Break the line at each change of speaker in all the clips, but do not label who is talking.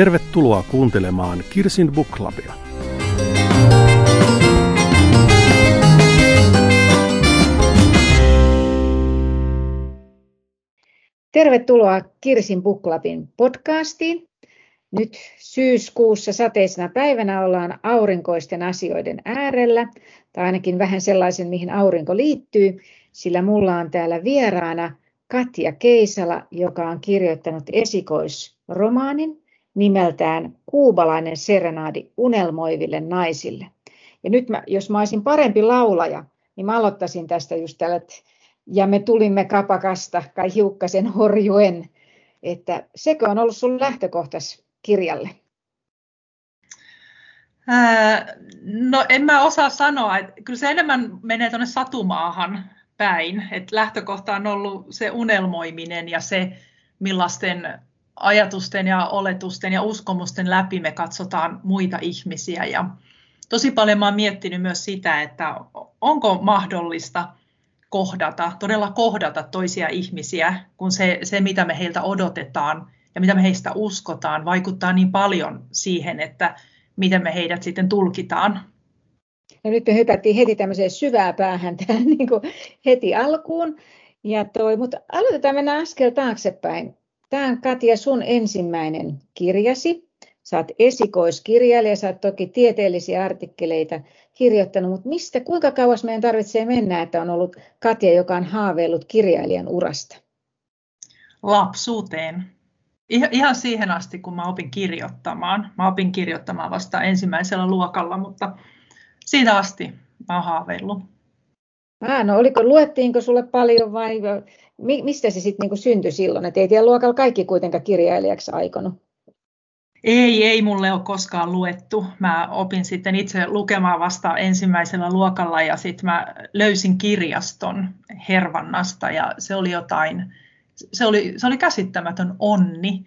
Tervetuloa kuuntelemaan Kirsin Book Clubia.
Tervetuloa Kirsin Book Clubin podcastiin. Nyt syyskuussa sateisena päivänä ollaan aurinkoisten asioiden äärellä, tai ainakin vähän sellaisen, mihin aurinko liittyy, sillä mulla on täällä vieraana Katja Keisala, joka on kirjoittanut esikoisromaanin nimeltään Kuubalainen serenaadi unelmoiville naisille. Ja nyt mä, jos mä olisin parempi laulaja, niin mä aloittaisin tästä just tällä, ja me tulimme kapakasta kai hiukkasen horjuen, että sekö on ollut sun lähtökohtas kirjalle?
no en mä osaa sanoa, että kyllä se enemmän menee tuonne satumaahan päin, että lähtökohta on ollut se unelmoiminen ja se, millaisten ajatusten ja oletusten ja uskomusten läpi me katsotaan muita ihmisiä. Ja tosi paljon mä oon miettinyt myös sitä, että onko mahdollista kohdata, todella kohdata toisia ihmisiä, kun se, se mitä me heiltä odotetaan ja mitä me heistä uskotaan, vaikuttaa niin paljon siihen, että miten me heidät sitten tulkitaan.
No nyt me hypättiin heti tämmöiseen syvää päähän tähän niin heti alkuun. Ja toi, mutta aloitetaan mennä askel taaksepäin. Tämä on Katja sun ensimmäinen kirjasi. Oot esikoiskirjailija, oot toki tieteellisiä artikkeleita kirjoittanut, mutta mistä, kuinka kauas meidän tarvitsee mennä, että on ollut Katja, joka on haaveillut kirjailijan urasta?
Lapsuuteen. Ihan siihen asti, kun mä opin kirjoittamaan. Mä opin kirjoittamaan vasta ensimmäisellä luokalla, mutta siitä asti mä oon haaveillut.
Ah, no oliko, luettiinko sulle paljon vai mistä se sitten niinku syntyi silloin? Et ei tiedä luokalla kaikki kuitenkaan kirjailijaksi aikonut.
Ei, ei mulle ole koskaan luettu. Mä opin sitten itse lukemaan vasta ensimmäisellä luokalla ja sitten mä löysin kirjaston Hervannasta ja se oli jotain, se oli, se oli käsittämätön onni.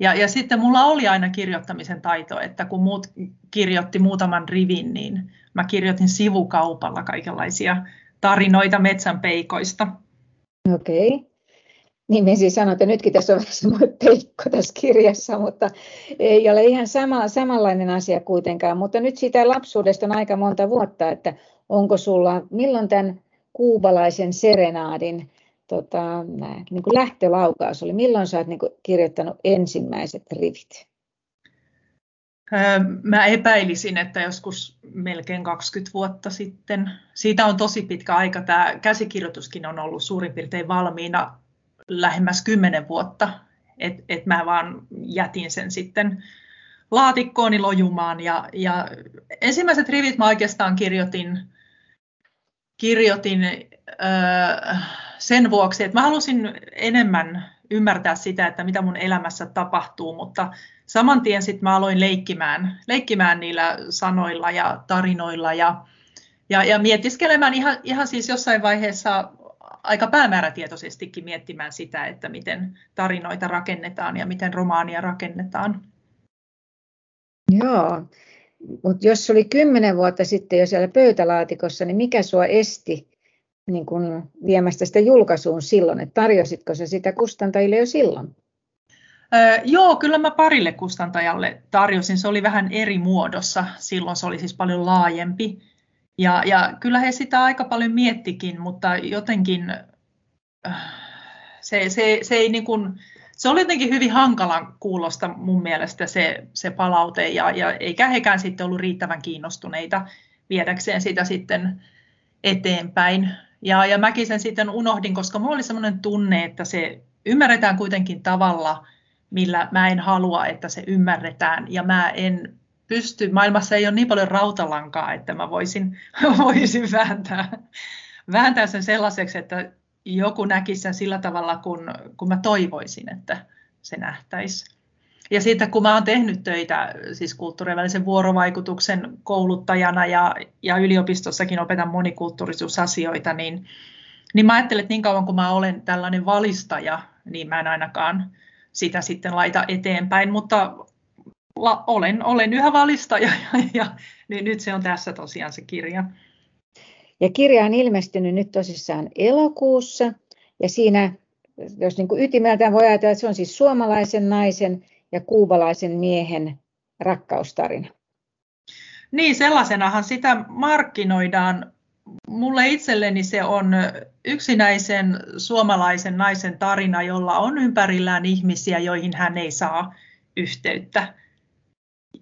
Ja, ja sitten mulla oli aina kirjoittamisen taito, että kun muut kirjoitti muutaman rivin, niin mä kirjoitin sivukaupalla kaikenlaisia tarinoita metsänpeikoista.
Okei. Okay. Niin me siis sanoin, että nytkin tässä on vähän semmoinen peikko tässä kirjassa, mutta ei ole ihan sama, samanlainen asia kuitenkaan. Mutta nyt siitä lapsuudesta on aika monta vuotta, että onko sulla, milloin tämän kuubalaisen serenaadin tota, niin kuin lähtölaukaus oli, milloin sä oot niin kuin kirjoittanut ensimmäiset rivit?
Mä epäilisin, että joskus melkein 20 vuotta sitten. Siitä on tosi pitkä aika. Tämä käsikirjoituskin on ollut suurin piirtein valmiina lähemmäs 10 vuotta. Et, et mä vaan jätin sen sitten laatikkooni lojumaan. Ja, ja ensimmäiset rivit mä oikeastaan kirjoitin, kirjoitin öö, sen vuoksi, että mä halusin enemmän ymmärtää sitä, että mitä mun elämässä tapahtuu, mutta saman tien sitten mä aloin leikkimään, leikkimään niillä sanoilla ja tarinoilla ja, ja, ja mietiskelemään ihan, ihan siis jossain vaiheessa aika päämäärätietoisestikin miettimään sitä, että miten tarinoita rakennetaan ja miten romaania rakennetaan.
Joo, mutta jos oli kymmenen vuotta sitten jo siellä pöytälaatikossa, niin mikä sua esti niin kun viemästä sitä julkaisuun silloin, että tarjositko se sitä kustantajille jo silloin?
Öö, joo, kyllä mä parille kustantajalle tarjosin. Se oli vähän eri muodossa. Silloin se oli siis paljon laajempi. Ja, ja kyllä he sitä aika paljon miettikin, mutta jotenkin se, se, se, ei niin kuin, se oli jotenkin hyvin hankalan kuulosta mun mielestä se, se palaute, ja, ja eikä hekään sitten ollut riittävän kiinnostuneita viedäkseen sitä sitten eteenpäin. Ja, ja mäkin sen sitten unohdin, koska mulla oli sellainen tunne, että se ymmärretään kuitenkin tavalla, millä mä en halua, että se ymmärretään. Ja mä en pysty, maailmassa ei ole niin paljon rautalankaa, että mä voisin, voisin vääntää, vääntää sen sellaiseksi, että joku näkisi sen sillä tavalla, kun, kun mä toivoisin, että se nähtäisi. Ja siitä kun mä oon tehnyt töitä siis kulttuurivälisen vuorovaikutuksen kouluttajana ja, ja yliopistossakin opetan monikulttuurisuusasioita, niin, niin mä ajattelen, että niin kauan kuin mä olen tällainen valistaja, niin mä en ainakaan sitä sitten laita eteenpäin, mutta la, olen, olen yhä valistaja ja, ja niin nyt se on tässä tosiaan se kirja.
Ja kirja on ilmestynyt nyt tosissaan elokuussa ja siinä, jos niin kuin ytimeltään voi ajatella, että se on siis suomalaisen naisen ja kuubalaisen miehen rakkaustarina.
Niin, sellaisenahan sitä markkinoidaan. Mulle itselleni se on yksinäisen suomalaisen naisen tarina, jolla on ympärillään ihmisiä, joihin hän ei saa yhteyttä.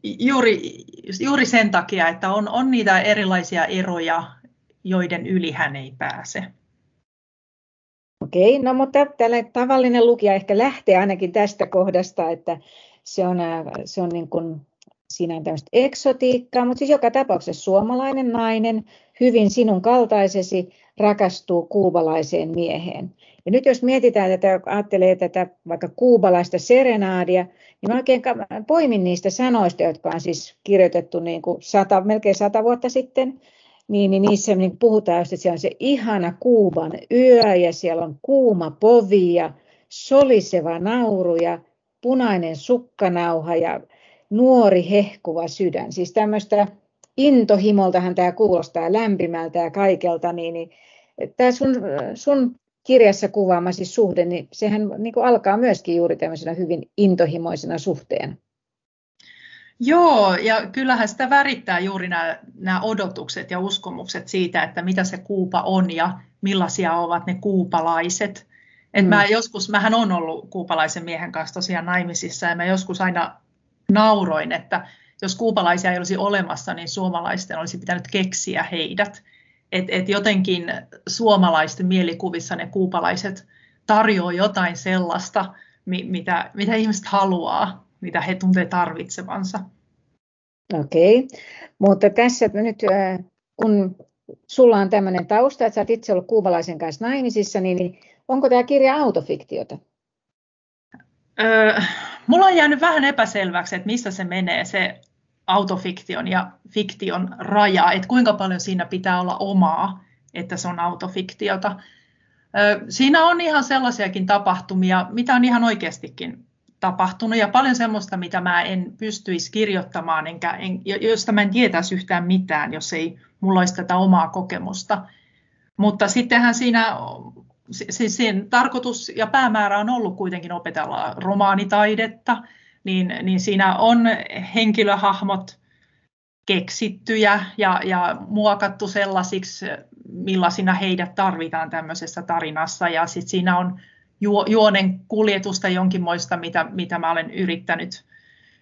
Juuri, juuri sen takia, että on, on niitä erilaisia eroja, joiden yli hän ei pääse.
Okei, no mutta tällä tavallinen lukija ehkä lähtee ainakin tästä kohdasta, että se on, se on niin kuin siinä on tämmöistä eksotiikkaa, mutta siis joka tapauksessa suomalainen nainen, hyvin sinun kaltaisesi, rakastuu kuubalaiseen mieheen. Ja nyt jos mietitään tätä, ajattelee tätä vaikka kuubalaista serenaadia, niin mä oikein poimin niistä sanoista, jotka on siis kirjoitettu niin kuin sata, melkein sata vuotta sitten, niin, niin niissä niin puhutaan että siellä on se ihana Kuuban yö ja siellä on kuuma povi ja soliseva nauru ja punainen sukkanauha ja nuori hehkuva sydän. Siis tämmöistä intohimoltahan tämä kuulostaa lämpimältä ja kaikelta, niin, niin tämä sun, sun kirjassa kuvaamasi suhde, niin sehän niin kuin alkaa myöskin juuri tämmöisenä hyvin intohimoisena suhteena.
Joo, ja kyllähän sitä värittää juuri nämä, nämä odotukset ja uskomukset siitä, että mitä se kuupa on ja millaisia ovat ne kuupalaiset. Et mm. mä joskus, mähän on ollut kuupalaisen miehen kanssa tosiaan naimisissa ja mä joskus aina nauroin, että jos kuupalaisia ei olisi olemassa, niin suomalaisten olisi pitänyt keksiä heidät. Et, et jotenkin suomalaisten mielikuvissa ne kuupalaiset tarjoaa jotain sellaista, mitä, mitä ihmiset haluaa, mitä he tuntevat tarvitsevansa.
Okei, okay. mutta tässä nyt kun sulla on tämmöinen tausta, että sä oot itse ollut kuubalaisen kanssa naimisissa, niin onko tämä kirja autofiktiota?
Öö, mulla on jäänyt vähän epäselväksi, että missä se menee se autofiktion ja fiktion raja, että kuinka paljon siinä pitää olla omaa, että se on autofiktiota. Öö, siinä on ihan sellaisiakin tapahtumia, mitä on ihan oikeastikin tapahtunut ja paljon semmoista, mitä mä en pystyisi kirjoittamaan, enkä, en, josta mä en tietäisi yhtään mitään, jos ei mulla olisi tätä omaa kokemusta. Mutta sittenhän siinä siis sen tarkoitus ja päämäärä on ollut kuitenkin opetella romaanitaidetta, niin, niin siinä on henkilöhahmot keksittyjä ja, ja muokattu sellaisiksi, millaisina heidät tarvitaan tämmöisessä tarinassa. Ja sitten siinä on juonen kuljetusta jonkinmoista, mitä, mitä mä olen yrittänyt,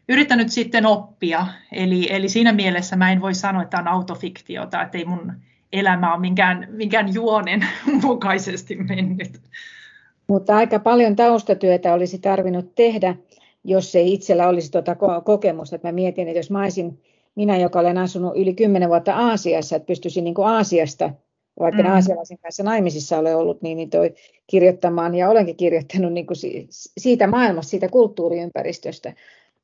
yrittänyt sitten oppia. Eli, eli siinä mielessä mä en voi sanoa, että on autofiktiota, että ei mun elämä ole minkään, minkään juonen mukaisesti mennyt.
Mutta aika paljon taustatyötä olisi tarvinnut tehdä, jos ei itsellä olisi tuota kokemusta. Että mä mietin, että jos mä olisin, minä, joka olen asunut yli kymmenen vuotta Aasiassa, että pystyisin niin kuin Aasiasta, vaikka mm. aasialaisen kanssa naimisissa olen ollut, niin, niin toi kirjoittamaan, ja olenkin kirjoittanut niin kuin siitä maailmasta, siitä kulttuuriympäristöstä,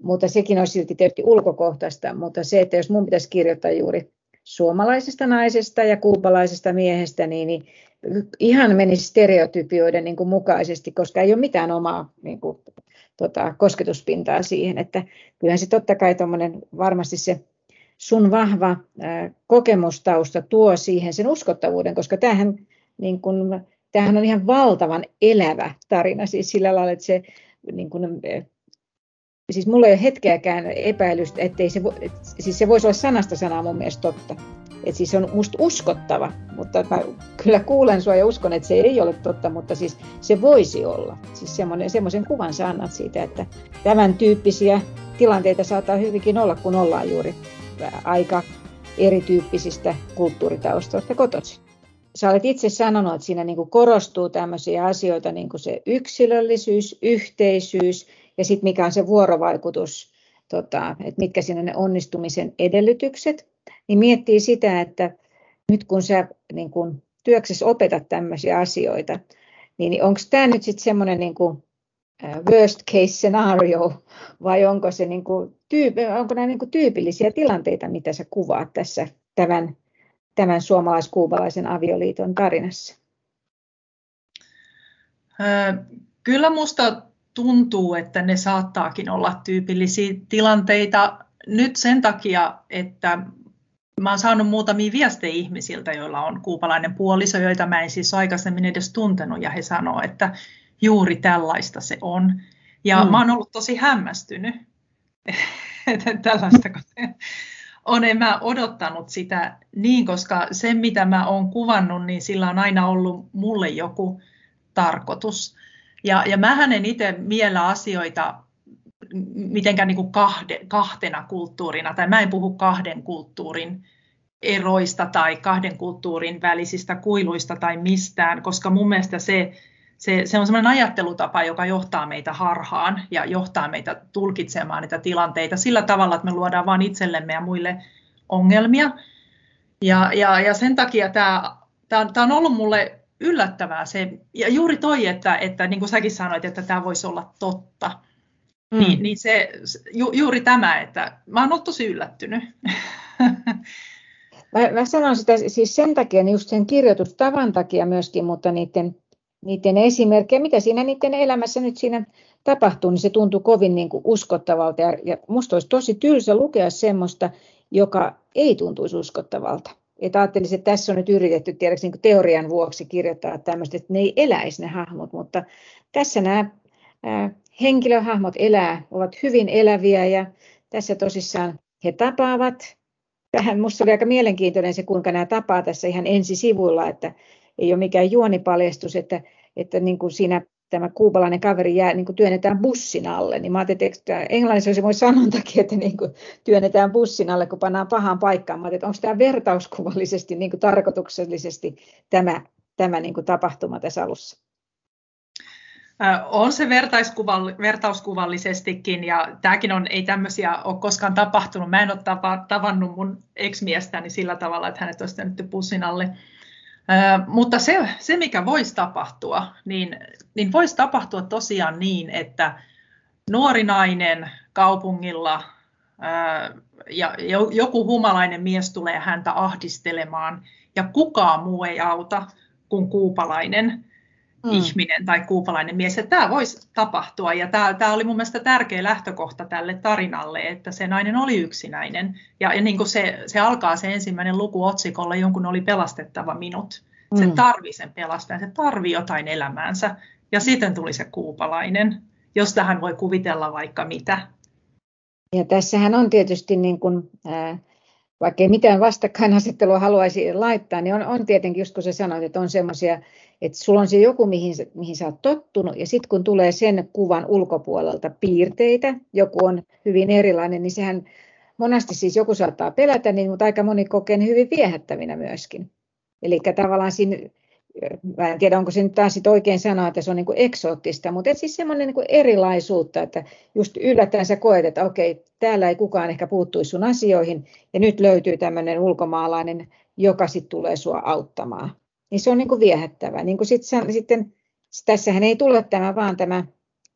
mutta sekin olisi silti tietysti ulkokohtaista, mutta se, että jos mun pitäisi kirjoittaa juuri suomalaisesta naisesta ja kuupalaisesta miehestä, niin, niin ihan menisi stereotypioiden niin kuin mukaisesti, koska ei ole mitään omaa niin kuin, tota, kosketuspintaa siihen. Että kyllähän se totta kai varmasti se sun vahva kokemustausta tuo siihen sen uskottavuuden, koska tämähän, niin kuin, tämähän on ihan valtavan elävä tarina, siis sillä lailla, että se niin kuin, siis mulla ei ole hetkeäkään epäilystä, ettei se, et, siis se voisi olla sanasta sanaa mun mielestä totta. Et siis se on musta uskottava, mutta mä kyllä kuulen sua ja uskon, että se ei ole totta, mutta siis se voisi olla. Siis semmoisen kuvan sä annat siitä, että tämän tyyppisiä tilanteita saattaa hyvinkin olla, kun ollaan juuri aika erityyppisistä kulttuuritaustoista kotoisin. Sä olet itse sanonut, että siinä niin kuin korostuu tämmöisiä asioita, niin kuin se yksilöllisyys, yhteisyys ja sitten mikä on se vuorovaikutus, tota, että mitkä siinä ne onnistumisen edellytykset, niin miettii sitä, että nyt kun sä niin kun työksessä opetat tämmöisiä asioita, niin onko tämä nyt sitten semmoinen niin worst case scenario, vai onko, se niin kuin tyyp- onko nämä niin kuin tyypillisiä tilanteita, mitä sä kuvaat tässä tämän, tämän suomalais-kuubalaisen avioliiton tarinassa?
Kyllä minusta tuntuu, että ne saattaakin olla tyypillisiä tilanteita nyt sen takia, että mä oon saanut muutamia viestejä ihmisiltä, joilla on kuupalainen puoliso, joita mä en siis aikaisemmin edes tuntenut, ja he sanoo, että juuri tällaista se on. Ja mm. mä oon ollut tosi hämmästynyt, että tällaista on en mä odottanut sitä niin, koska se mitä mä oon kuvannut, niin sillä on aina ollut mulle joku tarkoitus. Ja, ja mähän en itse miellä asioita mitenkään niin kuin kahde, kahtena kulttuurina, tai mä en puhu kahden kulttuurin eroista tai kahden kulttuurin välisistä kuiluista tai mistään, koska mun mielestä se, se, se on sellainen ajattelutapa, joka johtaa meitä harhaan ja johtaa meitä tulkitsemaan niitä tilanteita sillä tavalla, että me luodaan vain itsellemme ja muille ongelmia. Ja, ja, ja sen takia tämä, tämä, tämä on ollut mulle yllättävää se, ja juuri toi, että, että niin kuin säkin sanoit, että tämä voisi olla totta, mm. niin, niin se, ju, juuri tämä, että mä oon ollut tosi yllättynyt.
Mä, mä sanon sitä siis sen takia, niin just sen kirjoitustavan takia myöskin, mutta niiden, niiden esimerkkejä, mitä siinä niiden elämässä nyt siinä tapahtuu, niin se tuntuu kovin niin kuin uskottavalta. Ja, ja musta olisi tosi tylsä lukea semmoista, joka ei tuntuisi uskottavalta. Että ajattelisin, että tässä on nyt yritetty tiedätkö, niin teorian vuoksi kirjoittaa tämmöistä, että ne ei eläisi ne hahmot, mutta tässä nämä ää, henkilöhahmot elää, ovat hyvin eläviä ja tässä tosissaan he tapaavat. Tähän minusta oli aika mielenkiintoinen se, kuinka nämä tapaa tässä ihan ensisivuilla, että ei ole mikään juonipaljastus, että, että niin kuin siinä tämä kuubalainen kaveri jää, niin kuin työnnetään bussin alle, niin mä ajattelin, että englannissa olisi voi sanontakin, että niin kuin työnnetään bussin alle, kun pannaan pahaan paikkaan. Mä että onko tämä vertauskuvallisesti, niin kuin tarkoituksellisesti tämä, tämä niin kuin tapahtuma tässä alussa?
On se vertauskuvallisestikin, ja tämäkin on, ei tämmöisiä ole koskaan tapahtunut. Mä en ole tavannut mun ex-miestäni sillä tavalla, että hänet olisi tehnyt bussin alle mutta se, se, mikä voisi tapahtua, niin, niin voisi tapahtua tosiaan niin, että nuori nainen kaupungilla ja joku humalainen mies tulee häntä ahdistelemaan ja kukaan muu ei auta kuin kuupalainen mm. ihminen tai kuupalainen mies. Että tämä voisi tapahtua ja tämä, tämä oli mun mielestä tärkeä lähtökohta tälle tarinalle, että se nainen oli yksinäinen. Ja, ja niin kuin se, se alkaa se ensimmäinen luku otsikolla, jonkun oli pelastettava minut. Se mm. tarvii sen pelastajan, se tarvii jotain elämäänsä. Ja sitten tuli se kuupalainen, josta hän voi kuvitella vaikka mitä.
Ja tässähän on tietysti niin kuin, äh, vaikka ei mitään vastakkainasettelua haluaisi laittaa, niin on, on tietenkin, just kun sä sanoit, että on semmoisia, että sulla on se joku, mihin, mihin sä oot tottunut, ja sitten kun tulee sen kuvan ulkopuolelta piirteitä, joku on hyvin erilainen, niin sehän monesti siis joku saattaa pelätä, niin, mutta aika moni kokee ne hyvin viehättävinä myöskin. Eli tavallaan siinä, mä en tiedä onko se nyt taas sit oikein sanoa, että se on niin kuin eksoottista, mutta et siis semmoinen niin erilaisuutta, että just yllättäen sä koet, että okei, täällä ei kukaan ehkä puuttuisi sun asioihin, ja nyt löytyy tämmöinen ulkomaalainen, joka sitten tulee sua auttamaan. Niin se on niin kuin viehättävä. Niin kuin sit, sitten, tässähän ei tule tämä vaan tämä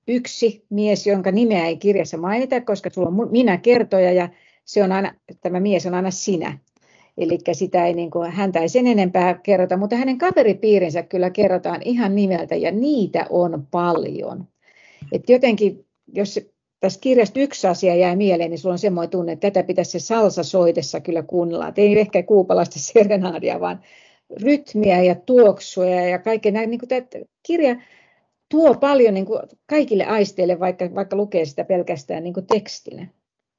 yksi mies, jonka nimeä ei kirjassa mainita, koska sulla on minä kertoja ja se on aina, tämä mies on aina sinä. Eli sitä ei, niin kuin, häntä ei sen enempää kerrota, mutta hänen kaveripiirinsä kyllä kerrotaan ihan nimeltä ja niitä on paljon. Et jotenkin, jos tässä kirjasta yksi asia jää mieleen, niin sulla on semmoinen tunne, että tätä pitäisi se salsa soidessa kyllä kuunnella. Et ei ehkä kuupalaista serenaadia, vaan rytmiä ja tuoksuja ja kaikkea. Niin kuin tämä kirja tuo paljon niin kuin kaikille aisteille, vaikka, vaikka lukee sitä pelkästään niin kuin tekstinä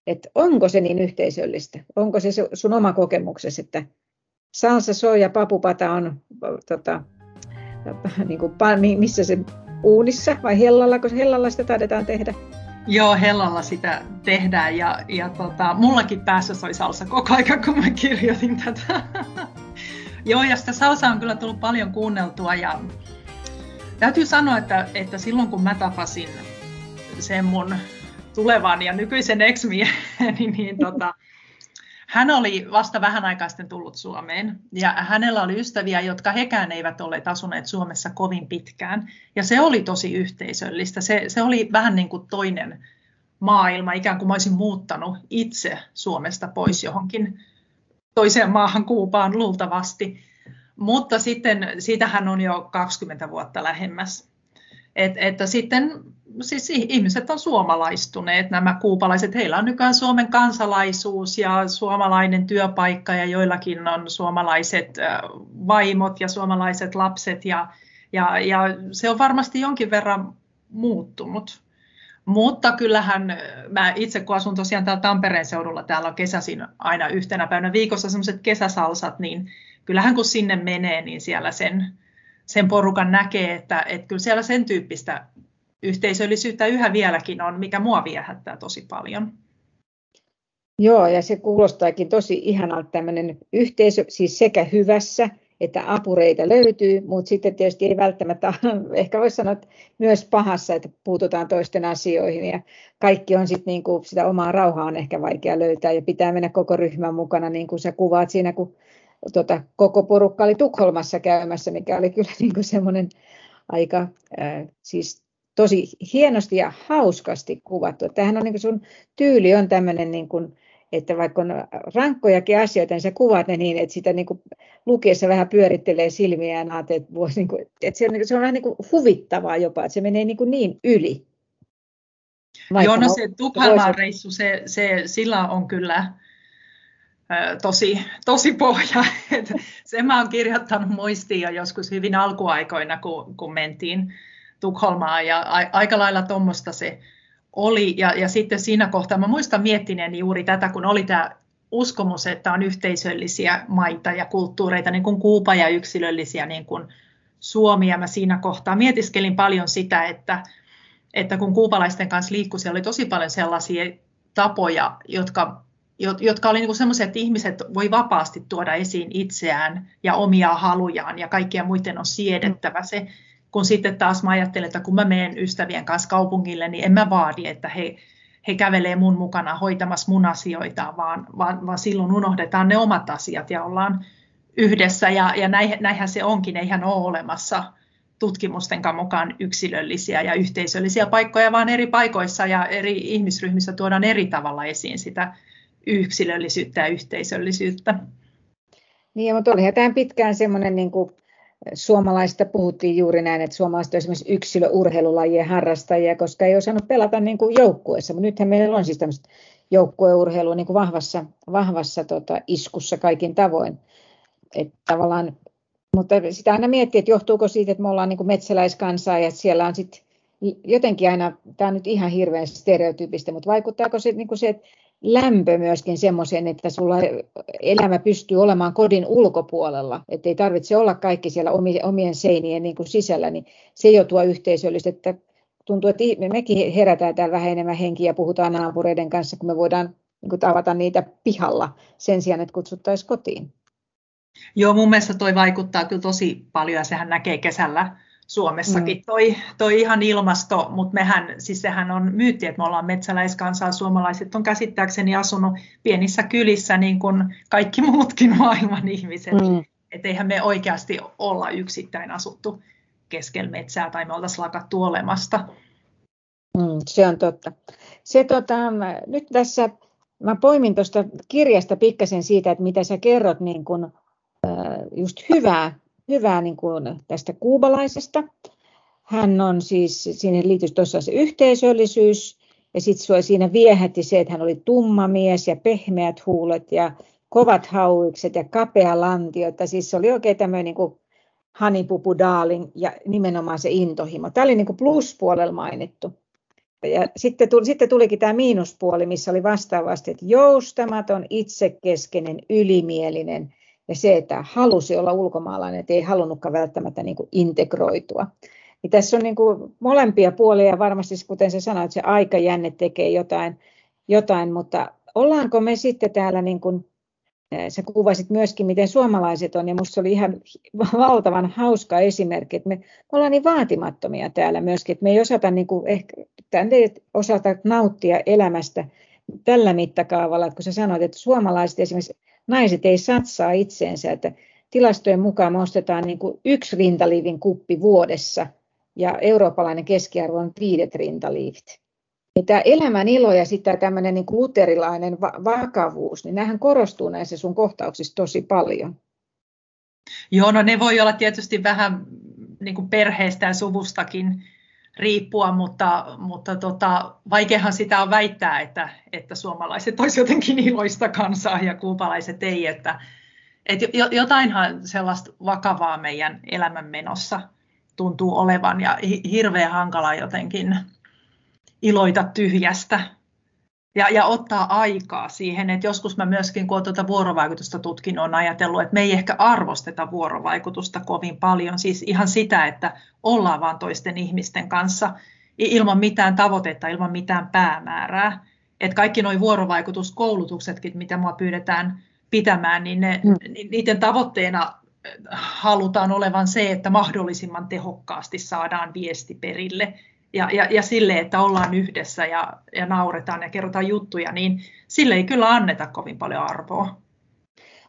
että onko se niin yhteisöllistä, onko se sun oma kokemuksesi, että salsa soi ja papupata on tota, niin kuin, missä se uunissa vai hellalla, koska hellalla sitä taidetaan tehdä?
Joo, hellalla sitä tehdään ja, ja tota, mullakin päässä soi salsa koko ajan, kun mä kirjoitin tätä. Joo, ja sitä salsaa on kyllä tullut paljon kuunneltua ja täytyy sanoa, että, että silloin kun mä tapasin sen mun tulevan ja nykyisen ex-mieheni, niin tota, hän oli vasta vähän aikaa sitten tullut Suomeen ja hänellä oli ystäviä, jotka hekään eivät olleet asuneet Suomessa kovin pitkään. Ja se oli tosi yhteisöllistä. Se, se oli vähän niin kuin toinen maailma, ikään kuin mä olisin muuttanut itse Suomesta pois johonkin toiseen maahan Kuupaan luultavasti. Mutta sitten siitähän on jo 20 vuotta lähemmäs. Et, että sitten siis ihmiset on suomalaistuneet, nämä kuupalaiset. Heillä on nykyään Suomen kansalaisuus ja suomalainen työpaikka ja joillakin on suomalaiset vaimot ja suomalaiset lapset ja, ja, ja se on varmasti jonkin verran muuttunut. Mutta kyllähän mä itse kun asun tosiaan täällä Tampereen seudulla, täällä on kesäisin aina yhtenä päivänä viikossa semmoiset kesäsalsat, niin kyllähän kun sinne menee, niin siellä sen, sen porukan näkee, että, että kyllä siellä sen tyyppistä yhteisöllisyyttä yhä vieläkin on, mikä mua viehättää tosi paljon.
Joo, ja se kuulostaakin tosi ihanalta tämmöinen yhteisö, siis sekä hyvässä että apureita löytyy, mutta sitten tietysti ei välttämättä, ehkä voisi sanoa, että myös pahassa, että puututaan toisten asioihin ja kaikki on sitten niin kuin sitä omaa rauhaa on ehkä vaikea löytää ja pitää mennä koko ryhmän mukana, niin kuin sä kuvaat siinä, kun tota, koko porukka oli Tukholmassa käymässä, mikä oli kyllä niin kuin semmoinen aika äh, siis tosi hienosti ja hauskasti kuvattu. Tämähän on niin kuin sun tyyli on tämmöinen niin kuin, että vaikka on rankkojakin asioita, niin sä kuvaat ne niin, että sitä niin kuin lukiessa vähän pyörittelee silmiään, että, voisi, niin kuin, että se, on, niinku, se on vähän niin kuin huvittavaa jopa, että se menee niin, kuin niin yli.
Vaikka Joo, no se Tukholman reissu, se, se, sillä on kyllä tosi, tosi pohja. se mä oon kirjoittanut muistiin jo joskus hyvin alkuaikoina, kun, kun mentiin Tukholmaan ja a, aika lailla tuommoista se oli. Ja, ja sitten siinä kohtaa mä muistan miettineeni juuri tätä, kun oli tämä uskomus, että on yhteisöllisiä maita ja kulttuureita, niin kuin Kuupa ja yksilöllisiä niin kuin Suomi. Ja mä siinä kohtaa mietiskelin paljon sitä, että, että kun kuupalaisten kanssa liikkui, siellä oli tosi paljon sellaisia tapoja, jotka, jotka oli niin semmoisia, että ihmiset voi vapaasti tuoda esiin itseään ja omia halujaan ja kaikkia muiden on siedettävä se, kun sitten taas mä ajattelen, että kun mä menen ystävien kanssa kaupungille, niin en mä vaadi, että he, he kävelee mun mukana hoitamassa mun asioita, vaan, vaan, vaan silloin unohdetaan ne omat asiat ja ollaan yhdessä. Ja, ja näinhän se onkin, eihän ole olemassa tutkimusten mukaan yksilöllisiä ja yhteisöllisiä paikkoja, vaan eri paikoissa ja eri ihmisryhmissä tuodaan eri tavalla esiin sitä yksilöllisyyttä ja yhteisöllisyyttä.
Niin, mutta olihan tämä pitkään semmoinen niin kuin suomalaista puhuttiin juuri näin, että suomalaiset on esimerkiksi yksilöurheilulajien harrastajia, koska ei osannut pelata niin kuin joukkueessa. Mutta nythän meillä on siis tämmöistä joukkueurheilua niin kuin vahvassa, vahvassa tota, iskussa kaikin tavoin. Että tavallaan, mutta sitä aina miettii, että johtuuko siitä, että me ollaan niin kuin metsäläiskansaa ja siellä on sitten jotenkin aina, tämä on nyt ihan hirveän stereotyypistä, mutta vaikuttaako se, niin kuin se että lämpö myöskin semmoisen, että sulla elämä pystyy olemaan kodin ulkopuolella, että ei tarvitse olla kaikki siellä omien seinien niin kuin sisällä, niin se jo tuo yhteisöllistä, että tuntuu, että mekin herätään täällä vähän enemmän henkiä ja puhutaan naapureiden kanssa, kun me voidaan niin kuin tavata niitä pihalla sen sijaan, että kutsuttaisiin kotiin.
Joo, mun mielestä toi vaikuttaa kyllä tosi paljon ja sehän näkee kesällä Suomessakin mm. toi, toi ihan ilmasto, mutta mehän, siis sehän on myytti, että me ollaan metsäläiskansaa, suomalaiset on käsittääkseni asunut pienissä kylissä niin kuin kaikki muutkin maailman ihmiset. Mm. Että eihän me oikeasti olla yksittäin asuttu keskellä metsää tai me oltaisiin lakattu olemasta.
Mm, se on totta. Se, tota, nyt tässä mä poimin tuosta kirjasta pikkasen siitä, että mitä sä kerrot niin kun, just hyvää hyvää niin kuin tästä kuubalaisesta. Hän on siis, siinä liittyy tuossa se yhteisöllisyys, ja sitten siinä viehätti se, että hän oli tumma mies ja pehmeät huulet ja kovat hauikset ja kapea lantio. Että siis se oli oikein tämmöinen niin kuin hanipupu darling ja nimenomaan se intohimo. Tämä oli niin kuin pluspuolella mainittu. Ja sitten, tuli, sitten tulikin tämä miinuspuoli, missä oli vastaavasti, että joustamaton, itsekeskeinen, ylimielinen ja se, että halusi olla ulkomaalainen, että ei halunnutkaan välttämättä niin kuin integroitua. Niin tässä on niin kuin molempia puolia ja varmasti, kuten sä sanoit, se aikajänne tekee jotain, jotain mutta ollaanko me sitten täällä, niin kuin, sä kuvasit myöskin, miten suomalaiset on, ja minusta oli ihan valtavan hauska esimerkki, että me, me ollaan niin vaatimattomia täällä myöskin, että me ei osata, niin kuin, ehkä, osata nauttia elämästä tällä mittakaavalla, että kun sä sanoit, että suomalaiset esimerkiksi naiset ei satsaa itseensä, että tilastojen mukaan me ostetaan niin kuin yksi rintaliivin kuppi vuodessa ja eurooppalainen keskiarvo on viidet rintaliivit. Ja tämä elämän ilo ja sitten tämmöinen niin luterilainen vakavuus, niin nämähän korostuu näissä sun kohtauksissa tosi paljon.
Joo, no ne voi olla tietysti vähän niin kuin perheestä ja suvustakin riippua, mutta, mutta tota, vaikeahan sitä on väittää, että, että suomalaiset olisivat jotenkin iloista kansaa ja kuupalaiset ei, että, että jotainhan sellaista vakavaa meidän elämänmenossa tuntuu olevan ja hirveän hankala jotenkin iloita tyhjästä ja, ja ottaa aikaa siihen, että joskus mä myöskin, kun olen tuota vuorovaikutusta tutkinut, olen ajatellut, että me ei ehkä arvosteta vuorovaikutusta kovin paljon, siis ihan sitä, että ollaan vaan toisten ihmisten kanssa ilman mitään tavoitetta, ilman mitään päämäärää. Että kaikki nuo vuorovaikutuskoulutuksetkin, mitä mua pyydetään pitämään, niin ne, mm. niiden tavoitteena halutaan olevan se, että mahdollisimman tehokkaasti saadaan viesti perille ja, ja, ja sille, että ollaan yhdessä ja, ja nauretaan ja kerrotaan juttuja, niin sille ei kyllä anneta kovin paljon arvoa.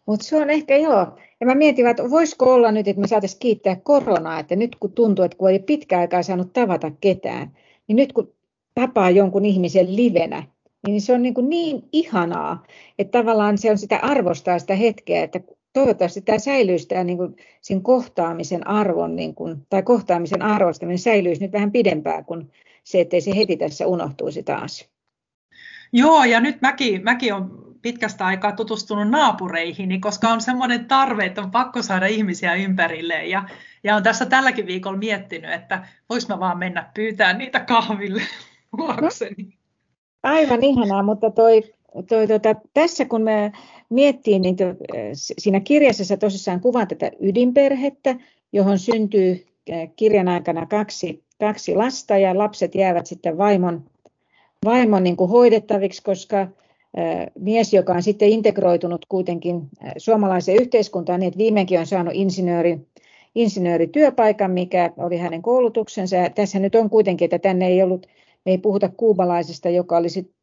Mutta se on ehkä joo. Ja mä mietin, että voisiko olla nyt, että me saataisiin kiittää koronaa, että nyt kun tuntuu, että kun ei pitkä aikaa saanut tavata ketään, niin nyt kun tapaa jonkun ihmisen livenä, niin se on niin, kuin niin ihanaa, että tavallaan se on sitä arvostaa sitä hetkeä, että toivottavasti tämä säilyisi tämä niin kuin, sen kohtaamisen arvon, niin kuin, tai kohtaamisen arvostaminen säilyisi nyt vähän pidempään kuin se, ettei se heti tässä unohtuisi taas.
Joo, ja nyt mäkin, mäkin olen pitkästä aikaa tutustunut naapureihin, koska on semmoinen tarve, että on pakko saada ihmisiä ympärille. Ja, ja on tässä tälläkin viikolla miettinyt, että vois mä vaan mennä pyytää niitä kahville luokseni.
Aivan ihanaa, mutta toi, toi, tota, tässä kun me miettii, niin siinä kirjassa sä tosissaan kuvaat tätä ydinperhettä, johon syntyy kirjan aikana kaksi, kaksi lasta ja lapset jäävät sitten vaimon, vaimon niin kuin hoidettaviksi, koska mies, joka on sitten integroitunut kuitenkin suomalaiseen yhteiskuntaan, niin että viimeinkin on saanut insinööri, insinöörityöpaikan, mikä oli hänen koulutuksensa. Ja tässä nyt on kuitenkin, että tänne ei ollut, me ei puhuta kuubalaisesta, joka olisi,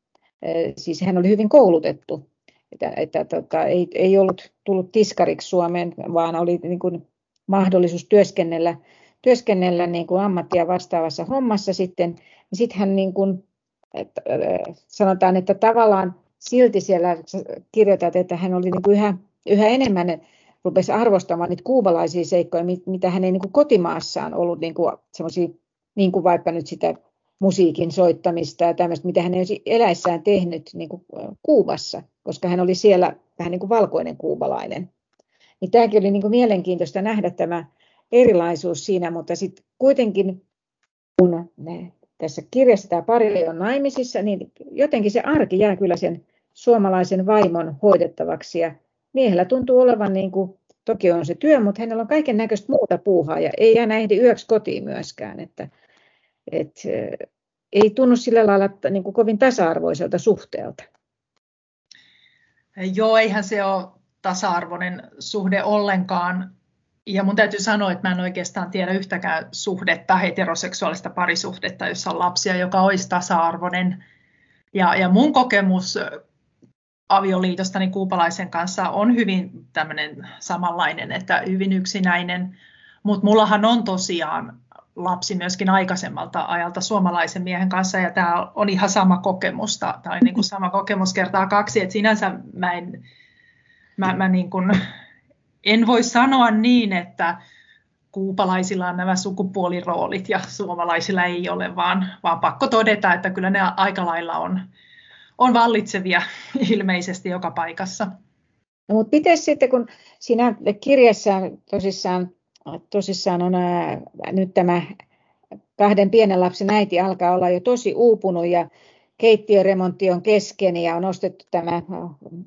siis hän oli hyvin koulutettu, että, että tota, ei, ei ollut tullut tiskariksi Suomeen, vaan oli niin kuin mahdollisuus työskennellä, työskennellä niin kuin ammattia vastaavassa hommassa sitten. Niin sitten hän niin kuin, että, sanotaan, että tavallaan silti siellä kirjoitat, että hän oli niin kuin yhä, yhä enemmän rupesi arvostamaan niitä kuubalaisia seikkoja, mitä hän ei niin kuin kotimaassaan ollut niin kuin semmoisia, niin kuin vaikka nyt sitä musiikin soittamista ja tämmöistä, mitä hän ei olisi eläissään tehnyt niin kuin Kuubassa, koska hän oli siellä vähän niin kuin valkoinen kuubalainen. Niin tämäkin oli niin kuin mielenkiintoista nähdä tämä erilaisuus siinä, mutta sitten kuitenkin kun ne, tässä kirjassa tämä pari on naimisissa, niin jotenkin se arki jää kyllä sen suomalaisen vaimon hoidettavaksi ja miehellä tuntuu olevan niin kuin, toki on se työ, mutta hänellä on kaiken näköistä muuta puuhaa ja ei aina ehdi yöksi kotiin myöskään, että et, ei tunnu sillä lailla niin kuin kovin tasa-arvoiselta suhteelta.
Joo, eihän se ole tasa-arvoinen suhde ollenkaan. Ja mun täytyy sanoa, että mä en oikeastaan tiedä yhtäkään suhdetta, heteroseksuaalista parisuhdetta, jossa on lapsia, joka olisi tasa-arvoinen. Ja, ja mun kokemus avioliitostani kuupalaisen kanssa on hyvin tämmöinen samanlainen, että hyvin yksinäinen. Mutta mullahan on tosiaan lapsi myöskin aikaisemmalta ajalta suomalaisen miehen kanssa, ja tämä on ihan sama kokemus, tai niin kuin sama kokemus kertaa kaksi, että sinänsä mä en, mä, mä niin kuin, en voi sanoa niin, että kuupalaisilla on nämä sukupuoliroolit ja suomalaisilla ei ole, vaan, vaan pakko todeta, että kyllä ne aika lailla on, on vallitsevia ilmeisesti joka paikassa.
No, mutta miten sitten, kun siinä kirjassa tosissaan tosissaan on ää, nyt tämä kahden pienen lapsen äiti alkaa olla jo tosi uupunut ja keittiöremontti on kesken ja on ostettu tämä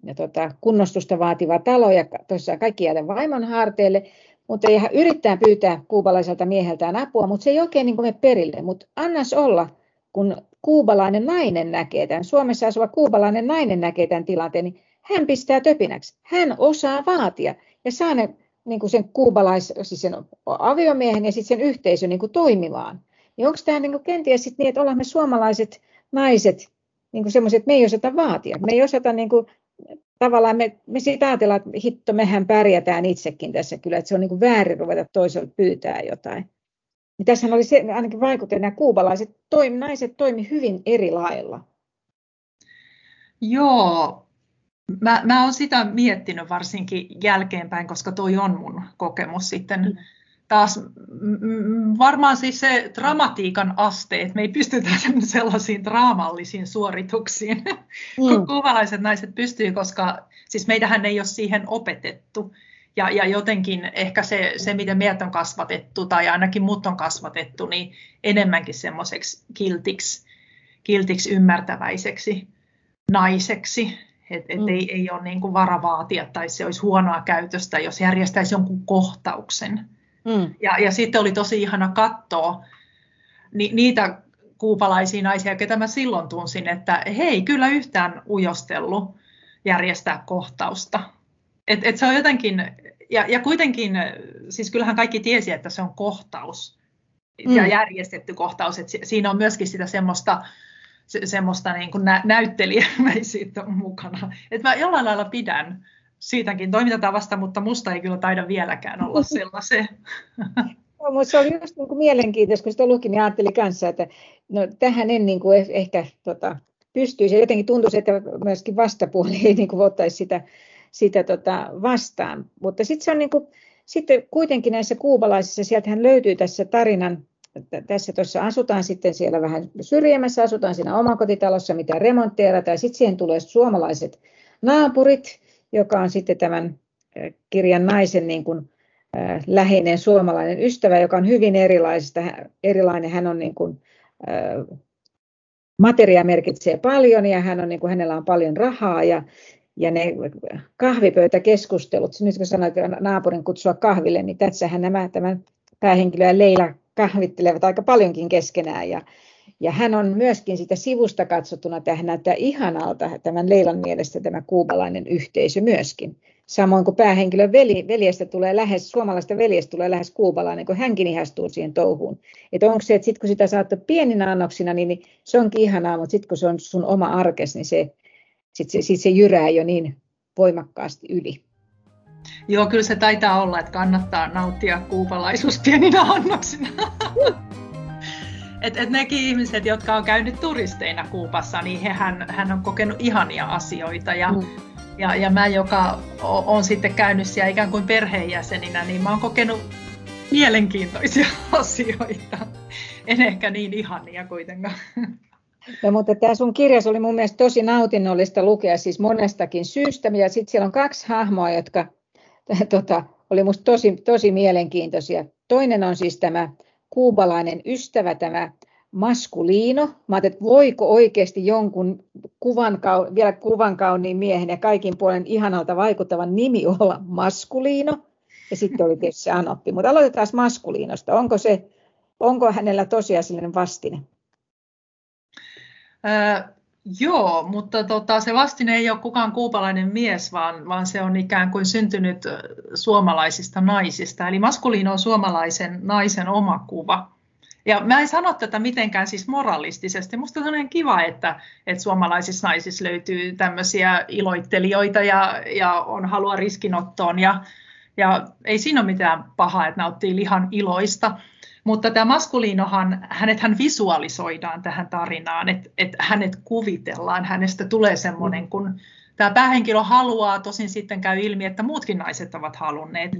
ja tota, kunnostusta vaativa talo ja tuossa kaikki jäädä vaimon harteille, mutta ja yrittää pyytää kuubalaiselta mieheltään apua, mutta se ei oikein niin mene perille. Mutta annas olla, kun kuubalainen nainen näkee tämän, Suomessa asuva kuubalainen nainen näkee tämän tilanteen, niin hän pistää töpinäksi. Hän osaa vaatia ja saa ne niin kuin sen kuubalais, siis sen aviomiehen ja sitten sen yhteisön niin kuin toimimaan. Niin onko tämä niin kuin kenties sit niin, että ollaan me suomalaiset naiset niin semmoiset, että me ei osata vaatia. Me ei osata niin kuin, tavallaan, me, me siitä ajatellaan, että hitto, mehän pärjätään itsekin tässä kyllä, että se on niin kuin väärin ruveta toiselle pyytää jotain. Niin tässähän oli se, ainakin vaikutti, nämä kuubalaiset toimi, naiset toimi hyvin eri lailla.
Joo, Mä, mä oon sitä miettinyt varsinkin jälkeenpäin, koska toi on mun kokemus sitten mm. taas varmaan siis se dramatiikan aste, että me ei pystytä sellaisiin draamallisiin suorituksiin, mm. kun kuvalaiset naiset pystyy, koska siis meitähän ei ole siihen opetettu. Ja, ja jotenkin ehkä se, se, miten meidät on kasvatettu, tai ainakin mut on kasvatettu, niin enemmänkin semmoiseksi kiltiksi kiltiksi ymmärtäväiseksi naiseksi. Että et mm. ei, ei ole niin kuin vara vaatia tai se olisi huonoa käytöstä, jos järjestäisi jonkun kohtauksen. Mm. Ja, ja sitten oli tosi ihana katsoa ni, niitä kuupalaisia naisia, ketä mä silloin tunsin, että he ei kyllä yhtään ujostellut järjestää kohtausta. Et, et se on jotenkin, ja, ja kuitenkin, siis kyllähän kaikki tiesi, että se on kohtaus mm. ja järjestetty kohtaus, että siinä on myöskin sitä semmoista, se, semmoista niin kuin nä, näyttelijämäisyyttä mukana. Että mä jollain lailla pidän siitäkin toimintatavasta, mutta musta ei kyllä taida vieläkään olla sellaisen.
No, mutta se oli just niin kuin mielenkiintoista, kun sitä lukin, niin ajattelin kanssa, että no, tähän en niin kuin ehkä tota, pystyisi. Jotenkin tuntuisi, että myöskin vastapuoli ei niin kuin ottaisi sitä, sitä tota, vastaan. Mutta sitten se on niin kuin, sitten kuitenkin näissä kuubalaisissa, sieltähän löytyy tässä tarinan, tässä tuossa asutaan sitten siellä vähän syrjemmässä, asutaan siinä omakotitalossa, mitä remontteja, tai sitten siihen tulee suomalaiset naapurit, joka on sitten tämän kirjan naisen niin kuin, äh, läheinen suomalainen ystävä, joka on hyvin erilaisista, erilainen. Hän on niin kuin, materia merkitsee paljon ja hän on, niin kuin, hänellä on paljon rahaa ja, ja ne kahvipöytäkeskustelut, nyt kun sanoit naapurin kutsua kahville, niin tässähän nämä tämän päähenkilö ja Leila kahvittelevat aika paljonkin keskenään ja, ja hän on myöskin sitä sivusta katsottuna, tähän näyttää ihanalta tämän Leilan mielestä tämä kuubalainen yhteisö myöskin. Samoin kuin päähenkilön veli, veljestä tulee lähes, suomalaista veljestä tulee lähes kuubalainen, kun hänkin ihastuu siihen touhuun. Että onko se, että sitten kun sitä saattaa pieninä annoksina, niin, niin se onkin ihanaa, mutta sitten kun se on sun oma arkes, niin se, sit se, sit se jyrää jo niin voimakkaasti yli.
Joo, kyllä se taitaa olla, että kannattaa nauttia kuupalaisuus pieninä annoksina. et, et nekin ihmiset, jotka on käynyt turisteina Kuupassa, niin hehän, hän on kokenut ihania asioita. Ja, mm. ja, ja mä, joka on sitten käynyt siellä ikään kuin perheenjäseninä, niin mä oon kokenut mielenkiintoisia asioita. En ehkä niin ihania kuitenkaan.
No, mutta tämä sun kirjas oli mun mielestä tosi nautinnollista lukea siis monestakin syystä. Ja sitten siellä on kaksi hahmoa, jotka tota, oli musta tosi, tosi mielenkiintoisia. Toinen on siis tämä kuubalainen ystävä, tämä maskuliino. Mä että voiko oikeasti jonkun kuvan, vielä kuvan kauniin miehen ja kaikin puolen ihanalta vaikuttavan nimi olla maskuliino. Ja sitten oli tietysti se Anoppi. Mutta aloitetaan maskuliinosta. Onko, se, onko hänellä tosiasiallinen vastine?
Joo, mutta tota, se vastine ei ole kukaan kuupalainen mies, vaan, vaan se on ikään kuin syntynyt suomalaisista naisista. Eli maskuliino on suomalaisen naisen oma kuva. Ja mä en sano tätä mitenkään siis moralistisesti. Musta on ihan kiva, että, että suomalaisissa naisissa löytyy tämmöisiä iloittelijoita ja, ja on halua riskinottoon. Ja, ja ei siinä ole mitään pahaa, että nauttii lihan iloista. Mutta tämä maskuliinohan, hän visualisoidaan tähän tarinaan, että, että hänet kuvitellaan, hänestä tulee semmoinen, kun tämä päähenkilö haluaa, tosin sitten käy ilmi, että muutkin naiset ovat halunneet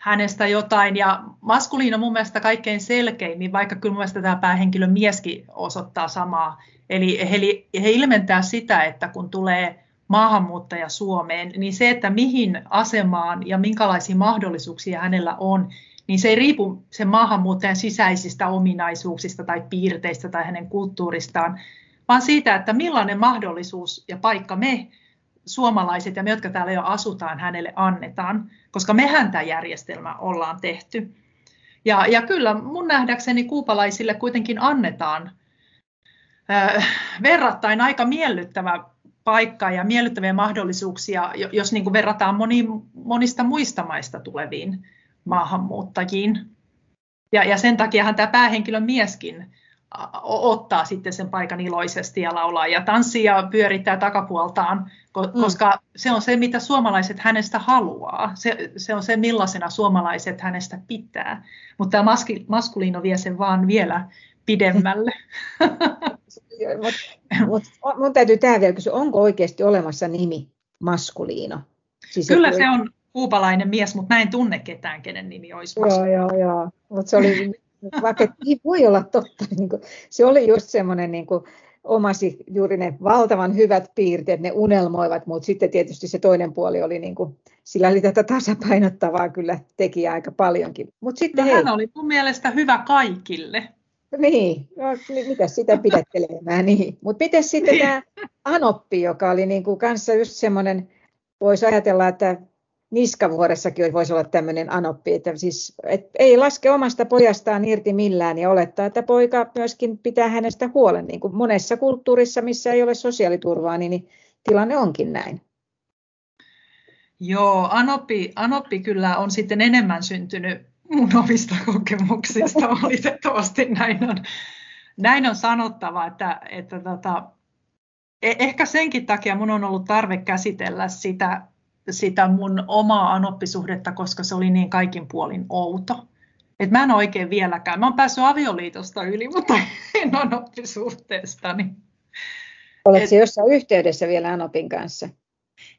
hänestä jotain. Ja maskuliino mun mielestä kaikkein selkeimmin, vaikka kyllä mun mielestä tämä päähenkilö mieskin osoittaa samaa. Eli he, he ilmentää sitä, että kun tulee maahanmuuttaja Suomeen, niin se, että mihin asemaan ja minkälaisia mahdollisuuksia hänellä on, niin se ei riipu sen maahanmuuttajan sisäisistä ominaisuuksista tai piirteistä tai hänen kulttuuristaan, vaan siitä, että millainen mahdollisuus ja paikka me suomalaiset ja me, jotka täällä jo asutaan, hänelle annetaan, koska mehän tämä järjestelmä ollaan tehty. Ja, ja kyllä mun nähdäkseni kuupalaisille kuitenkin annetaan äh, verrattain aika miellyttävä paikka ja miellyttäviä mahdollisuuksia, jos niin kuin verrataan moniin, monista muista maista tuleviin maahanmuuttajiin. Ja, ja sen takiahan tämä päähenkilön mieskin ottaa sitten sen paikan iloisesti ja laulaa ja tanssii ja pyörittää takapuoltaan, mm. koska mm. se on se, mitä suomalaiset hänestä haluaa. Se, se on se, millaisena suomalaiset hänestä pitää. Mutta tämä maski, maskuliino vie sen vaan vielä pidemmälle.
mut, mut, mun täytyy tähän vielä kysyä, onko oikeasti olemassa nimi maskuliino?
Siis Kyllä se on kuupalainen mies, mutta mä en tunne ketään, kenen nimi olisi
Joo, joo, joo. Mutta se oli, vaikka ei voi olla totta, niin kuin, se oli just semmoinen niin kuin, omasi juuri ne valtavan hyvät piirteet, ne unelmoivat, mutta sitten tietysti se toinen puoli oli, niin kuin, sillä oli tätä tasapainottavaa kyllä teki aika paljonkin. Mut sitten,
no, hei. hän oli mun mielestä hyvä kaikille.
Niin, no, mitä sitä pidättelemään, niin. Mutta miten sitten niin. tämä Anoppi, joka oli niin kuin kanssa just semmoinen, voisi ajatella, että Niskavuoressakin voisi olla tämmöinen anoppi, että siis et ei laske omasta pojastaan irti millään ja olettaa, että poika myöskin pitää hänestä huolen. Niin kuin monessa kulttuurissa, missä ei ole sosiaaliturvaa, niin, niin tilanne onkin näin.
Joo, anoppi, anoppi kyllä on sitten enemmän syntynyt mun omista kokemuksista, valitettavasti näin on, näin on sanottava, että, että tota, e, ehkä senkin takia mun on ollut tarve käsitellä sitä sitä mun omaa anoppisuhdetta, koska se oli niin kaikin puolin outo. Et mä en oikein vieläkään. Mä oon päässyt avioliitosta yli, mutta en anoppisuhteestani.
Oletko Et, jossain yhteydessä vielä Anopin kanssa?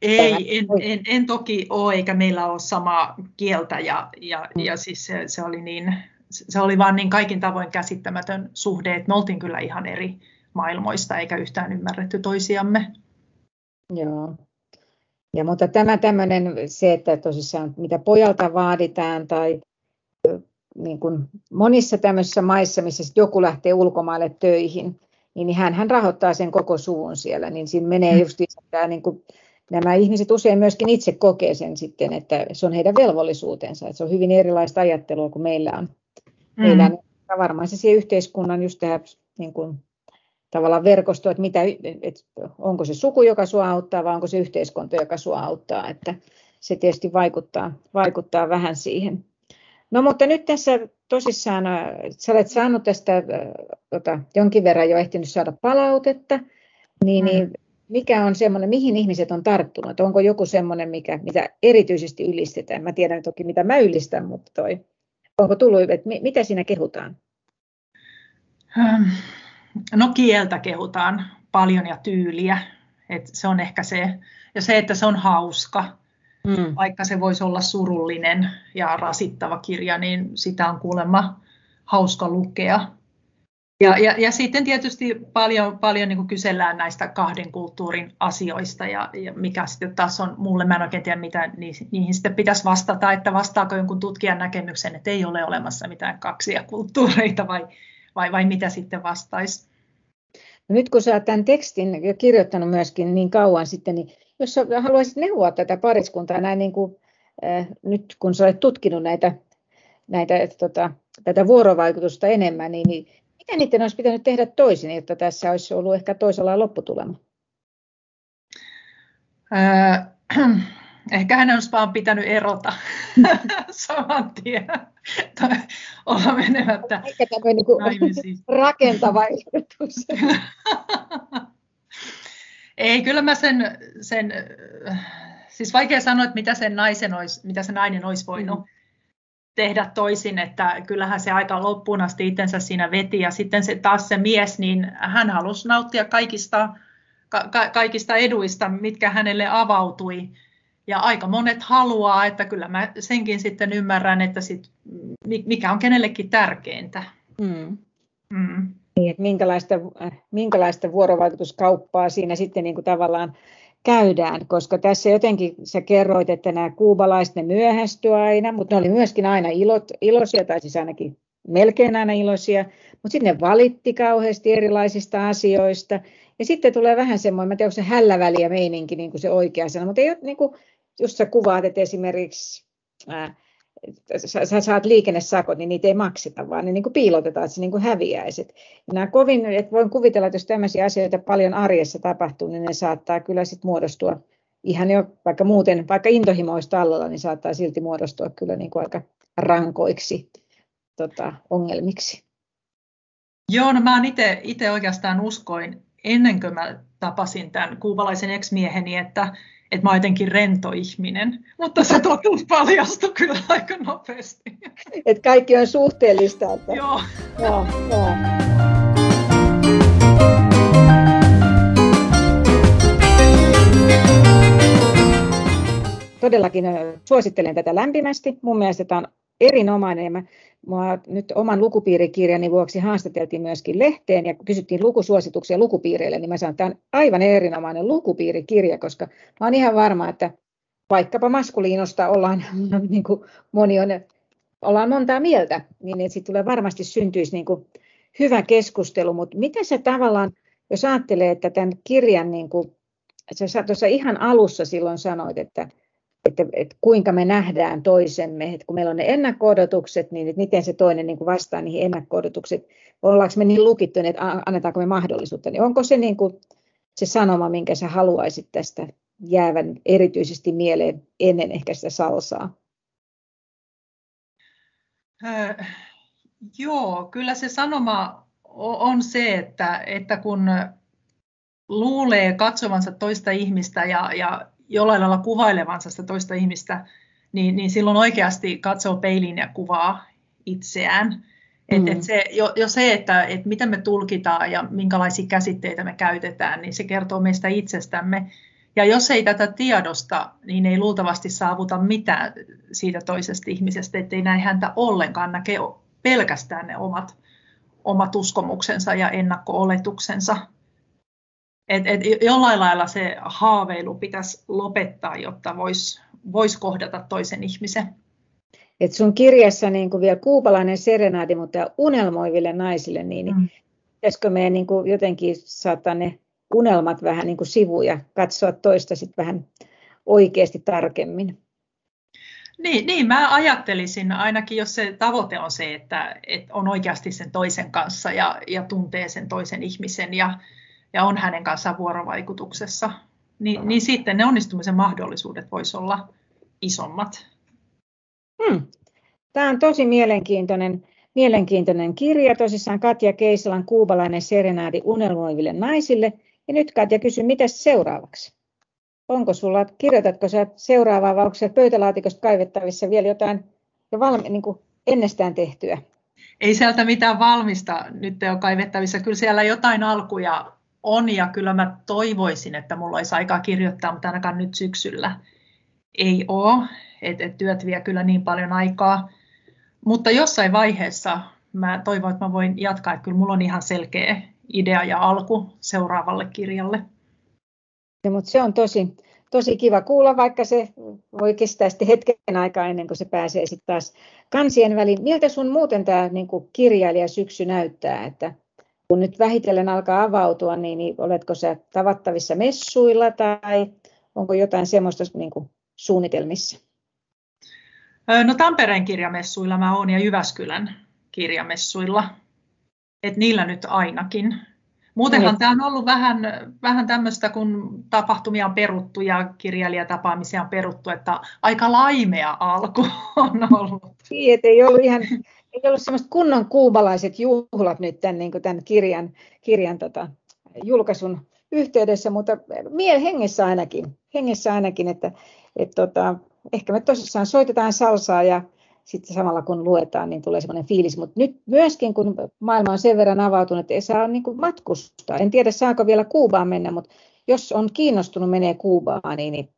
Ei, en, en, en toki ole, eikä meillä ole samaa kieltä. Ja, ja, mm. ja siis se, se, oli niin, se oli vaan niin kaikin tavoin käsittämätön suhde, että me oltiin kyllä ihan eri maailmoista, eikä yhtään ymmärretty toisiamme.
Joo. Ja, mutta tämä tämmöinen, se, että tosissaan mitä pojalta vaaditaan tai niin kuin monissa tämmöisissä maissa, missä joku lähtee ulkomaille töihin, niin hän, hän rahoittaa sen koko suvun siellä, niin siinä menee mm. just tämä, niin kuin, nämä ihmiset usein myöskin itse kokee sen sitten, että se on heidän velvollisuutensa, että se on hyvin erilaista ajattelua kuin meillä on. Mm. Meillä on varmaan se siihen yhteiskunnan just tähän niin kuin tavallaan verkosto, että, mitä, että onko se suku, joka sinua auttaa, vai onko se yhteiskunta, joka sinua auttaa. Että se tietysti vaikuttaa, vaikuttaa vähän siihen. No mutta nyt tässä tosissaan, äh, sä olet saanut tästä äh, tota, jonkin verran jo ehtinyt saada palautetta, niin, mm. niin mikä on semmoinen, mihin ihmiset on tarttunut? Onko joku semmoinen, mikä, mitä erityisesti ylistetään? Mä tiedän toki, mitä mä ylistän, mutta toi, onko tullut, että mitä siinä kehutaan?
Hmm. No kieltä kehutaan paljon ja tyyliä, Et se on ehkä se. Ja se, että se on hauska, mm. vaikka se voisi olla surullinen ja rasittava kirja, niin sitä on kuulemma hauska lukea. Ja, ja, ja sitten tietysti paljon, paljon niin kysellään näistä kahden kulttuurin asioista ja, ja mikä sitten taas on mulle, mä en oikein tiedä mitä niihin, sitten pitäisi vastata, että vastaako jonkun tutkijan näkemyksen, että ei ole olemassa mitään kaksia kulttuureita vai, vai, vai mitä sitten vastaisi?
No nyt kun sä oot tämän tekstin jo kirjoittanut myöskin niin kauan sitten, niin jos sä haluaisit neuvoa tätä pariskuntaa näin niin kuin, äh, nyt kun sä olet tutkinut näitä, näitä tota, tätä vuorovaikutusta enemmän, niin, niin mitä niiden olisi pitänyt tehdä toisin, jotta tässä olisi ollut ehkä toisella lopputulema?
Äh, Ehkä hänen olisi vaan pitänyt erota saman tien. olla menemättä
Ehkä tämmöinen niin rakentava ehdotus.
Ei, kyllä mä sen, sen, siis vaikea sanoa, että mitä, sen naisen olisi, mitä se nainen olisi voinut mm. tehdä toisin, että kyllähän se aika loppuun asti itsensä siinä veti ja sitten se, taas se mies, niin hän halusi nauttia kaikista, ka, kaikista eduista, mitkä hänelle avautui ja aika monet haluaa, että kyllä mä senkin sitten ymmärrän, että sit, mikä on kenellekin tärkeintä. Mm.
Mm. Niin, että minkälaista, minkälaista vuorovaikutuskauppaa siinä sitten niin kuin tavallaan käydään, koska tässä jotenkin sä kerroit, että nämä kuubalaiset ne myöhästyi aina, mutta ne oli myöskin aina ilot, iloisia, tai siis ainakin melkein aina iloisia, mutta sitten ne valitti kauheasti erilaisista asioista, ja sitten tulee vähän semmoinen, mä tiedän, onko se hälläväliä meininki, niin kuin se oikea sana, mutta ei ole niin kuin, just sä kuvaat, että esimerkiksi ää, sä, sä saat liikennesakot, niin niitä ei makseta, vaan ne niin kuin piilotetaan, että se niin kuin häviäisi. Ja nämä kovin, että voin kuvitella, että jos tämmöisiä asioita paljon arjessa tapahtuu, niin ne saattaa kyllä sitten muodostua ihan jo, vaikka muuten, vaikka intohimoista allalla, niin saattaa silti muodostua kyllä niin kuin aika rankoiksi tota, ongelmiksi.
Joo, no mä itse oikeastaan uskoin ennen kuin mä tapasin tämän kuubalaisen ex-mieheni, että että mä oon jotenkin rento ihminen, mutta se totuus paljastui kyllä aika nopeasti.
Et kaikki on suhteellista. Että...
Joo.
joo, joo. Todellakin suosittelen tätä lämpimästi. Mun mielestä tämä on erinomainen. Ja mä, mua nyt oman lukupiirikirjani vuoksi haastateltiin myöskin lehteen ja kysyttiin lukusuosituksia lukupiireille, niin mä sanon, että tämä on aivan erinomainen lukupiirikirja, koska mä olen ihan varma, että vaikkapa maskuliinosta ollaan, niin kuin moni on, ollaan montaa mieltä, niin että siitä tulee varmasti syntyisi niin kuin hyvä keskustelu, mutta miten se tavallaan, jos ajattelee, että tämän kirjan, niin kuin, sä tuossa ihan alussa silloin sanoit, että, että, että kuinka me nähdään toisemme, että kun meillä on ne ennakko-odotukset, niin että miten se toinen niin kuin vastaa niihin ennakko-odotukset, ollaanko me niin lukittu, että annetaanko me mahdollisuutta, niin onko se niin kuin se sanoma, minkä sä haluaisit tästä jäävän erityisesti mieleen ennen ehkä sitä salsaa?
Äh, joo, kyllä se sanoma on se, että, että kun luulee katsovansa toista ihmistä ja, ja jollain lailla kuvailevansa sitä toista ihmistä, niin, niin silloin oikeasti katsoo peiliin ja kuvaa itseään. Mm. Et, et se, jo, jo se, että et miten me tulkitaan ja minkälaisia käsitteitä me käytetään, niin se kertoo meistä itsestämme. Ja jos ei tätä tiedosta, niin ei luultavasti saavuta mitään siitä toisesta ihmisestä, ettei näin häntä ollenkaan näke pelkästään ne omat, omat uskomuksensa ja ennakko-oletuksensa. Et, et jollain lailla se haaveilu pitäisi lopettaa, jotta voisi vois kohdata toisen ihmisen.
Et sun kirjassa niin kuin vielä kuupalainen serenaadi, mutta unelmoiville naisille, niin mm. pitäisikö meidän niin kuin jotenkin saattaa ne unelmat vähän niin kuin sivuun ja katsoa toista sitten vähän oikeasti tarkemmin?
Niin, niin, mä ajattelisin ainakin, jos se tavoite on se, että, että on oikeasti sen toisen kanssa ja, ja tuntee sen toisen ihmisen ja, ja on hänen kanssaan vuorovaikutuksessa, niin, niin sitten ne onnistumisen mahdollisuudet voisi olla isommat.
Hmm. Tämä on tosi mielenkiintoinen, mielenkiintoinen kirja. Tosissaan Katja Keisalan kuubalainen serenaadi unelmoiville naisille. Ja nyt Katja kysyy, mitä seuraavaksi? Onko sulla, kirjoitatko sä seuraavaa vai onko se pöytälaatikosta kaivettavissa vielä jotain jo valmi, niin kuin ennestään tehtyä?
Ei sieltä mitään valmista nyt ole kaivettavissa. Kyllä siellä jotain alkuja on ja kyllä mä toivoisin, että mulla olisi aikaa kirjoittaa, mutta ainakaan nyt syksyllä ei ole. Et, et työt vie kyllä niin paljon aikaa. Mutta jossain vaiheessa mä toivon, että mä voin jatkaa, että kyllä mulla on ihan selkeä idea ja alku seuraavalle kirjalle.
Ja, mutta se on tosi, tosi kiva kuulla, vaikka se voi kestää sitten hetken aikaa ennen kuin se pääsee sitten taas kansien väliin. Miltä sun muuten tämä niin kirjailija syksy näyttää, että kun nyt vähitellen alkaa avautua, niin, niin oletko sä tavattavissa messuilla tai onko jotain semmoista niin kuin suunnitelmissa?
No Tampereen kirjamessuilla mä oon ja Jyväskylän kirjamessuilla. Et niillä nyt ainakin. Muutenhan tämä on ollut vähän, vähän tämmöistä, kun tapahtumia on peruttu ja kirjailijatapaamisia on peruttu, että aika laimea alku on ollut.
Niin, ei ollut ihan ei ollut semmoista kunnon kuubalaiset juhlat nyt tämän, niin tämän kirjan, kirjan tota, julkaisun yhteydessä, mutta miel hengessä ainakin, hengessä ainakin että et, tota, ehkä me tosissaan soitetaan salsaa ja sitten samalla kun luetaan, niin tulee semmoinen fiilis. Mutta nyt myöskin, kun maailma on sen verran avautunut, että ei saa niin matkustaa. En tiedä, saako vielä Kuubaan mennä, mutta jos on kiinnostunut menee Kuubaan, niin, niin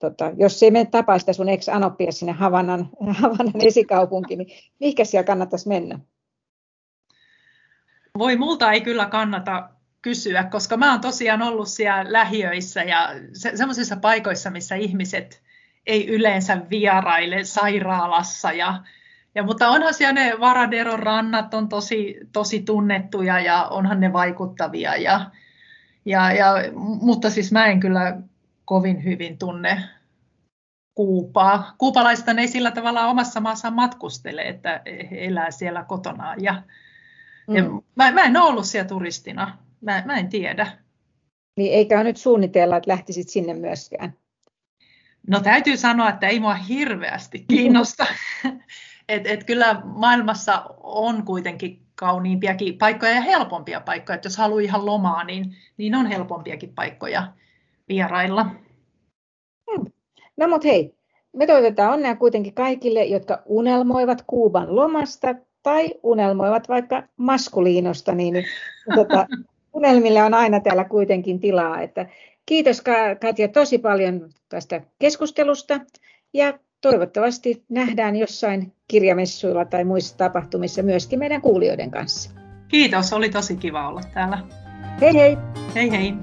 tota, jos ei mene tapaa sitä sun ex-anoppia sinne Havanan, Havanan esikaupunki, niin mihinkä siellä kannattaisi mennä?
Voi, multa ei kyllä kannata kysyä, koska mä oon tosiaan ollut siellä lähiöissä ja se, semmoisissa paikoissa, missä ihmiset ei yleensä vieraile sairaalassa. Ja, ja, mutta onhan siellä ne Varaderon rannat on tosi, tosi tunnettuja ja onhan ne vaikuttavia. Ja, ja, ja, mutta siis mä en kyllä kovin hyvin tunne Kuupaa. Kuupalaista ei sillä tavalla omassa maassa matkustele, että elää siellä kotonaan. Ja, mm. ja mä, mä en ole ollut siellä turistina. Mä, mä en tiedä.
Niin eikä nyt suunnitella, että lähtisit sinne myöskään?
No täytyy sanoa, että ei mua hirveästi kiinnosta. et, et kyllä maailmassa on kuitenkin kauniimpiakin paikkoja ja helpompia paikkoja. Et jos haluaa ihan lomaa, niin, niin on helpompiakin paikkoja vierailla.
Hmm. No mutta hei, me toivotetaan onnea kuitenkin kaikille, jotka unelmoivat Kuuban lomasta tai unelmoivat vaikka maskuliinosta, niin, niin tota, unelmille on aina täällä kuitenkin tilaa. Että kiitos Katja tosi paljon tästä keskustelusta ja toivottavasti nähdään jossain kirjamessuilla tai muissa tapahtumissa myöskin meidän kuulijoiden kanssa.
Kiitos, oli tosi kiva olla täällä.
Hei hei!
Hei hei!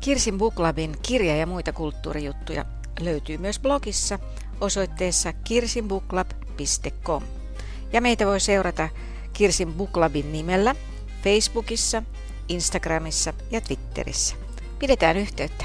Kirsin Booklabin kirja- ja muita kulttuurijuttuja löytyy myös blogissa osoitteessa kirsinbooklab.com. Ja meitä voi seurata
Kirsin Booklabin nimellä Facebookissa, Instagramissa ja Twitterissä. Pidetään yhteyttä.